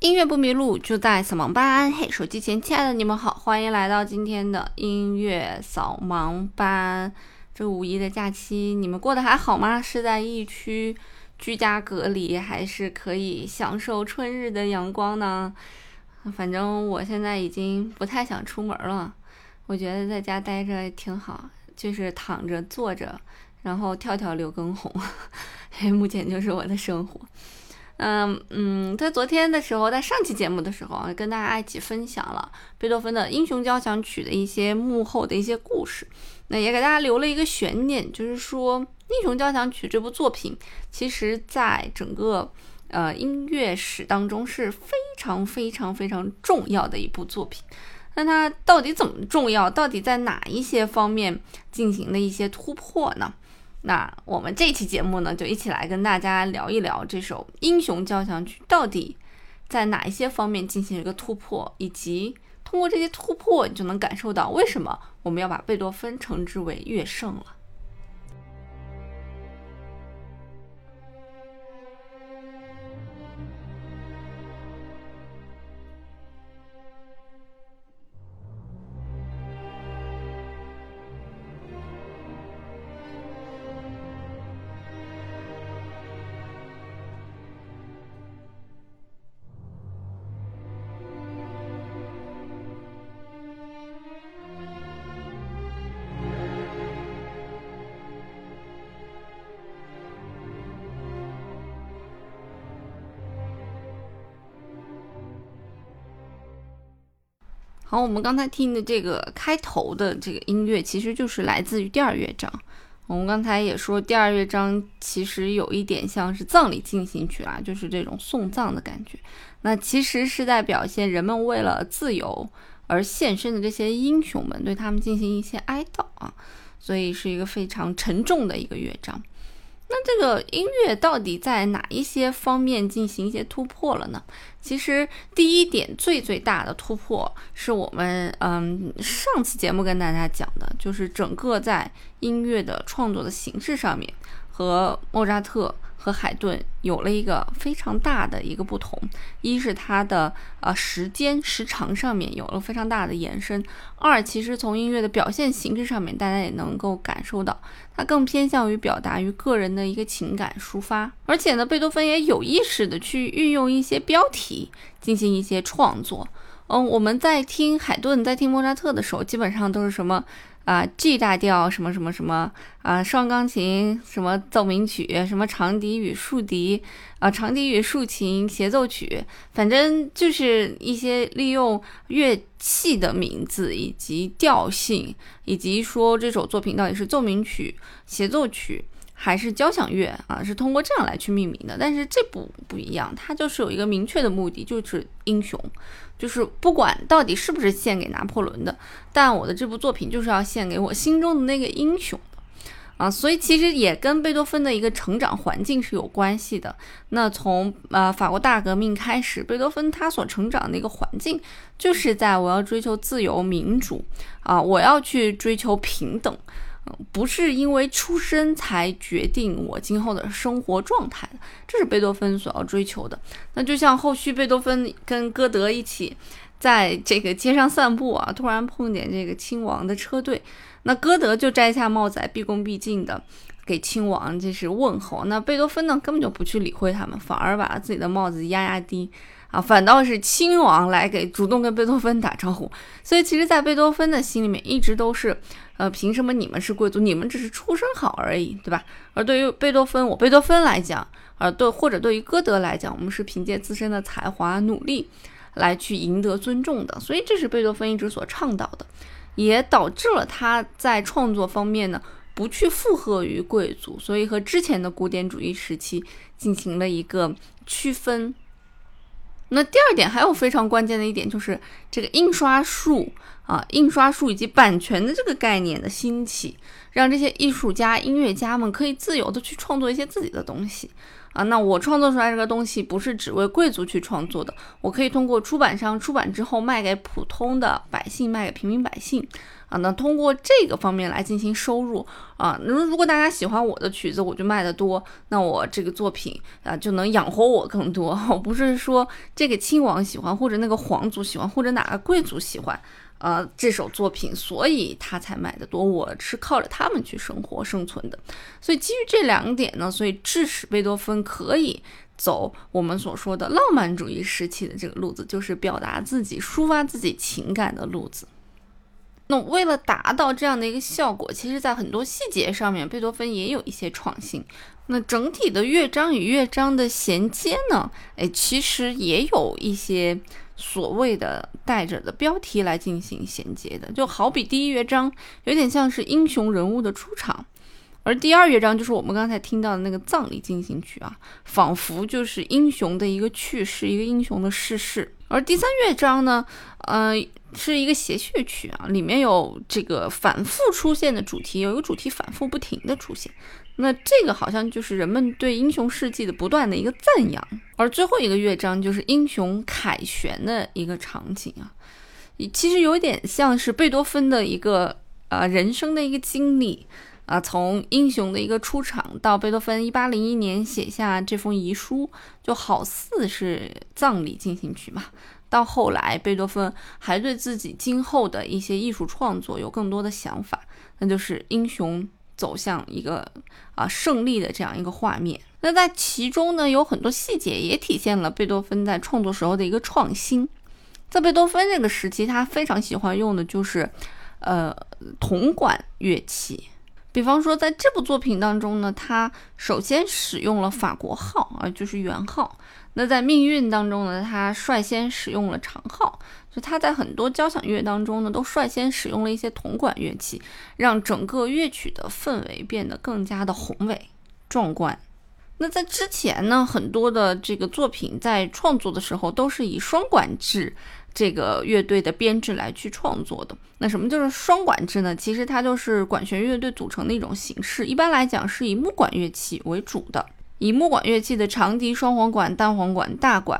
音乐不迷路，就在扫盲班。嘿，手机前亲爱的你们好，欢迎来到今天的音乐扫盲班。这五一的假期，你们过得还好吗？是在疫区居家隔离，还是可以享受春日的阳光呢？反正我现在已经不太想出门了，我觉得在家待着挺好，就是躺着、坐着，然后跳跳刘畊宏，嘿，目前就是我的生活。嗯嗯，在昨天的时候，在上期节目的时候，跟大家一起分享了贝多芬的《英雄交响曲》的一些幕后的一些故事。那也给大家留了一个悬念，就是说《英雄交响曲》这部作品，其实在整个呃音乐史当中是非常非常非常重要的一部作品。那它到底怎么重要？到底在哪一些方面进行了一些突破呢？那我们这期节目呢，就一起来跟大家聊一聊这首英雄交响曲到底在哪一些方面进行一个突破，以及通过这些突破，你就能感受到为什么我们要把贝多芬称之为乐圣了。好，我们刚才听的这个开头的这个音乐，其实就是来自于第二乐章。我们刚才也说，第二乐章其实有一点像是葬礼进行曲啊，就是这种送葬的感觉。那其实是在表现人们为了自由而献身的这些英雄们，对他们进行一些哀悼啊，所以是一个非常沉重的一个乐章。那这个音乐到底在哪一些方面进行一些突破了呢？其实第一点最最大的突破是我们嗯上次节目跟大家讲的，就是整个在音乐的创作的形式上面和莫扎特。和海顿有了一个非常大的一个不同，一是它的呃时间时长上面有了非常大的延伸，二其实从音乐的表现形式上面，大家也能够感受到，它更偏向于表达于个人的一个情感抒发，而且呢，贝多芬也有意识的去运用一些标题进行一些创作。嗯，我们在听海顿在听莫扎特的时候，基本上都是什么？啊，G 大调什么什么什么啊，双钢琴什么奏鸣曲，什么长笛与竖笛啊，长笛与竖琴协奏曲，反正就是一些利用乐器的名字以及调性，以及说这首作品到底是奏鸣曲、协奏曲还是交响乐啊，是通过这样来去命名的。但是这部不一样，它就是有一个明确的目的，就是英雄。就是不管到底是不是献给拿破仑的，但我的这部作品就是要献给我心中的那个英雄的啊，所以其实也跟贝多芬的一个成长环境是有关系的。那从呃法国大革命开始，贝多芬他所成长的一个环境就是在我要追求自由民主啊，我要去追求平等。不是因为出生才决定我今后的生活状态的，这是贝多芬所要追求的。那就像后续贝多芬跟歌德一起在这个街上散步啊，突然碰见这个亲王的车队，那歌德就摘下帽子，毕恭毕敬的给亲王这是问候。那贝多芬呢，根本就不去理会他们，反而把自己的帽子压压低。啊，反倒是亲王来给主动跟贝多芬打招呼，所以其实，在贝多芬的心里面，一直都是，呃，凭什么你们是贵族，你们只是出身好而已，对吧？而对于贝多芬，我贝多芬来讲，而对或者对于歌德来讲，我们是凭借自身的才华努力来去赢得尊重的，所以这是贝多芬一直所倡导的，也导致了他在创作方面呢，不去附和于贵族，所以和之前的古典主义时期进行了一个区分。那第二点还有非常关键的一点，就是这个印刷术啊，印刷术以及版权的这个概念的兴起，让这些艺术家、音乐家们可以自由的去创作一些自己的东西啊。那我创作出来这个东西不是只为贵族去创作的，我可以通过出版商出版之后卖给普通的百姓，卖给平民百姓啊。那通过这个方面来进行收入啊。如如果大家喜欢我的曲子，我就卖得多，那我这个作品啊就能养活我更多。我不是说这个亲王喜欢，或者那个皇族喜欢，或者哪个贵族喜欢。呃，这首作品，所以他才买的多。我是靠着他们去生活生存的，所以基于这两点呢，所以致使贝多芬可以走我们所说的浪漫主义时期的这个路子，就是表达自己、抒发自己情感的路子。那为了达到这样的一个效果，其实在很多细节上面，贝多芬也有一些创新。那整体的乐章与乐章的衔接呢，哎，其实也有一些。所谓的带着的标题来进行衔接的，就好比第一乐章有点像是英雄人物的出场，而第二乐章就是我们刚才听到的那个葬礼进行曲啊，仿佛就是英雄的一个去世，一个英雄的逝世。而第三乐章呢，呃，是一个谐谑曲啊，里面有这个反复出现的主题，有一个主题反复不停的出现。那这个好像就是人们对英雄事迹的不断的一个赞扬，而最后一个乐章就是英雄凯旋的一个场景啊，其实有点像是贝多芬的一个呃人生的一个经历啊，从英雄的一个出场到贝多芬一八零一年写下这封遗书，就好似是葬礼进行曲嘛，到后来贝多芬还对自己今后的一些艺术创作有更多的想法，那就是英雄。走向一个啊胜利的这样一个画面，那在其中呢，有很多细节也体现了贝多芬在创作时候的一个创新。在贝多芬这个时期，他非常喜欢用的就是呃铜管乐器。比方说，在这部作品当中呢，他首先使用了法国号啊，就是圆号。那在命运当中呢，他率先使用了长号。就他在很多交响乐当中呢，都率先使用了一些铜管乐器，让整个乐曲的氛围变得更加的宏伟壮观。那在之前呢，很多的这个作品在创作的时候都是以双管制这个乐队的编制来去创作的。那什么就是双管制呢？其实它就是管弦乐队组成的一种形式，一般来讲是以木管乐器为主的，以木管乐器的长笛、双簧管、单簧管、大管。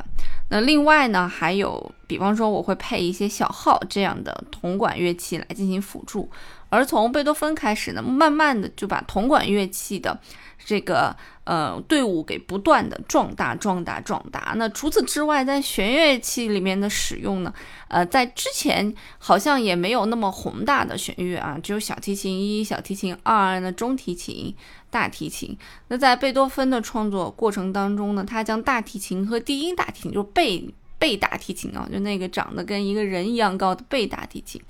那另外呢，还有，比方说我会配一些小号这样的铜管乐器来进行辅助，而从贝多芬开始呢，慢慢的就把铜管乐器的这个呃队伍给不断的壮大、壮大、壮大。那除此之外，在弦乐器里面的使用呢，呃，在之前好像也没有那么宏大的弦乐啊，只有小提琴一、小提琴二，那中提琴。大提琴，那在贝多芬的创作过程当中呢，他将大提琴和低音大提琴，就贝贝大提琴啊，就那个长得跟一个人一样高的贝大提琴。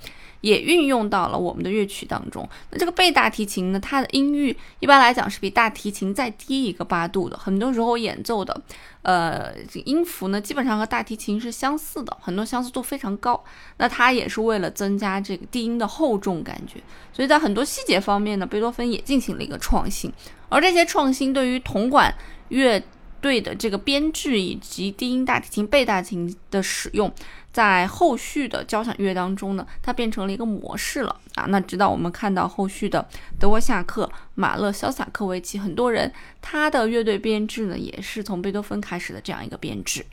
也运用到了我们的乐曲当中。那这个贝大提琴呢，它的音域一般来讲是比大提琴再低一个八度的。很多时候演奏的，呃，音符呢，基本上和大提琴是相似的，很多相似度非常高。那它也是为了增加这个低音的厚重感觉。所以在很多细节方面呢，贝多芬也进行了一个创新。而这些创新对于铜管乐队的这个编制以及低音大提琴、贝大提琴的使用。在后续的交响乐当中呢，它变成了一个模式了啊。那直到我们看到后续的德沃夏克、马勒、肖斯塔科维奇，很多人他的乐队编制呢，也是从贝多芬开始的这样一个编制。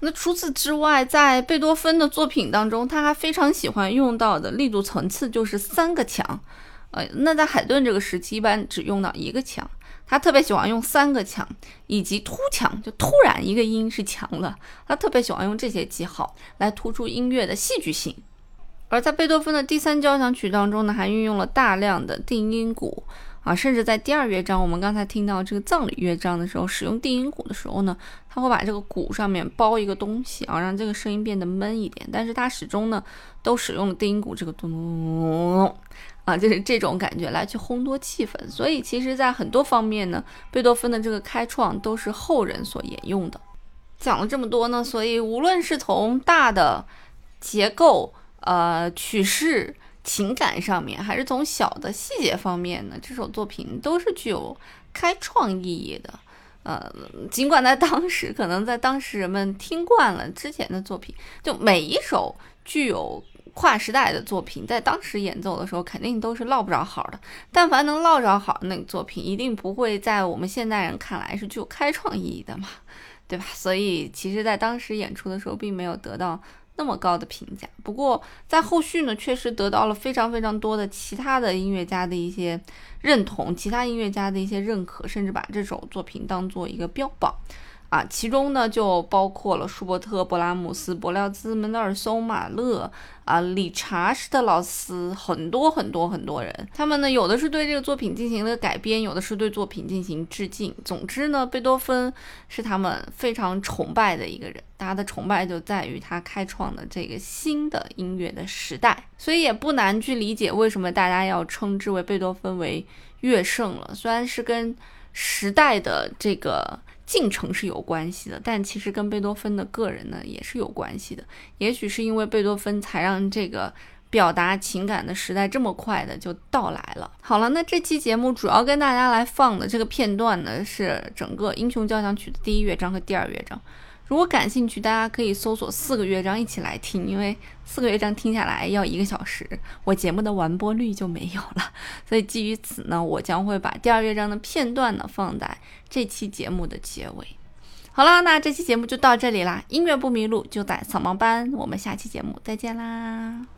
那除此之外，在贝多芬的作品当中，他还非常喜欢用到的力度层次就是三个强。呃，那在海顿这个时期，一般只用到一个强。他特别喜欢用三个强以及突强，就突然一个音是强了。他特别喜欢用这些记号来突出音乐的戏剧性。而在贝多芬的第三交响曲当中呢，还运用了大量的定音鼓啊，甚至在第二乐章，我们刚才听到这个葬礼乐章的时候，使用定音鼓的时候呢，他会把这个鼓上面包一个东西啊，让这个声音变得闷一点。但是他始终呢，都使用了定音鼓这个咚。啊，就是这种感觉来去烘托气氛，所以其实，在很多方面呢，贝多芬的这个开创都是后人所沿用的。讲了这么多呢，所以无论是从大的结构、呃曲式、情感上面，还是从小的细节方面呢，这首作品都是具有开创意义的。呃，尽管在当时，可能在当时人们听惯了之前的作品，就每一首具有。跨时代的作品在当时演奏的时候，肯定都是落不着好的。但凡能落着好那个作品，一定不会在我们现代人看来是具有开创意义的嘛，对吧？所以，其实，在当时演出的时候，并没有得到那么高的评价。不过在后续呢，确实得到了非常非常多的其他的音乐家的一些认同，其他音乐家的一些认可，甚至把这首作品当做一个标榜。啊，其中呢就包括了舒伯特、勃拉姆斯、伯廖兹、门德尔松、马勒啊、理查施特劳斯，很多很多很多人。他们呢有的是对这个作品进行了改编，有的是对作品进行致敬。总之呢，贝多芬是他们非常崇拜的一个人。大家的崇拜就在于他开创的这个新的音乐的时代，所以也不难去理解为什么大家要称之为贝多芬为乐圣了。虽然是跟时代的这个。进程是有关系的，但其实跟贝多芬的个人呢也是有关系的。也许是因为贝多芬，才让这个表达情感的时代这么快的就到来了。好了，那这期节目主要跟大家来放的这个片段呢，是整个《英雄交响曲》的第一乐章和第二乐章。如果感兴趣，大家可以搜索四个乐章一起来听，因为四个乐章听下来要一个小时，我节目的完播率就没有了。所以基于此呢，我将会把第二乐章的片段呢放在这期节目的结尾。好了，那这期节目就到这里啦，音乐不迷路就在扫盲班，我们下期节目再见啦。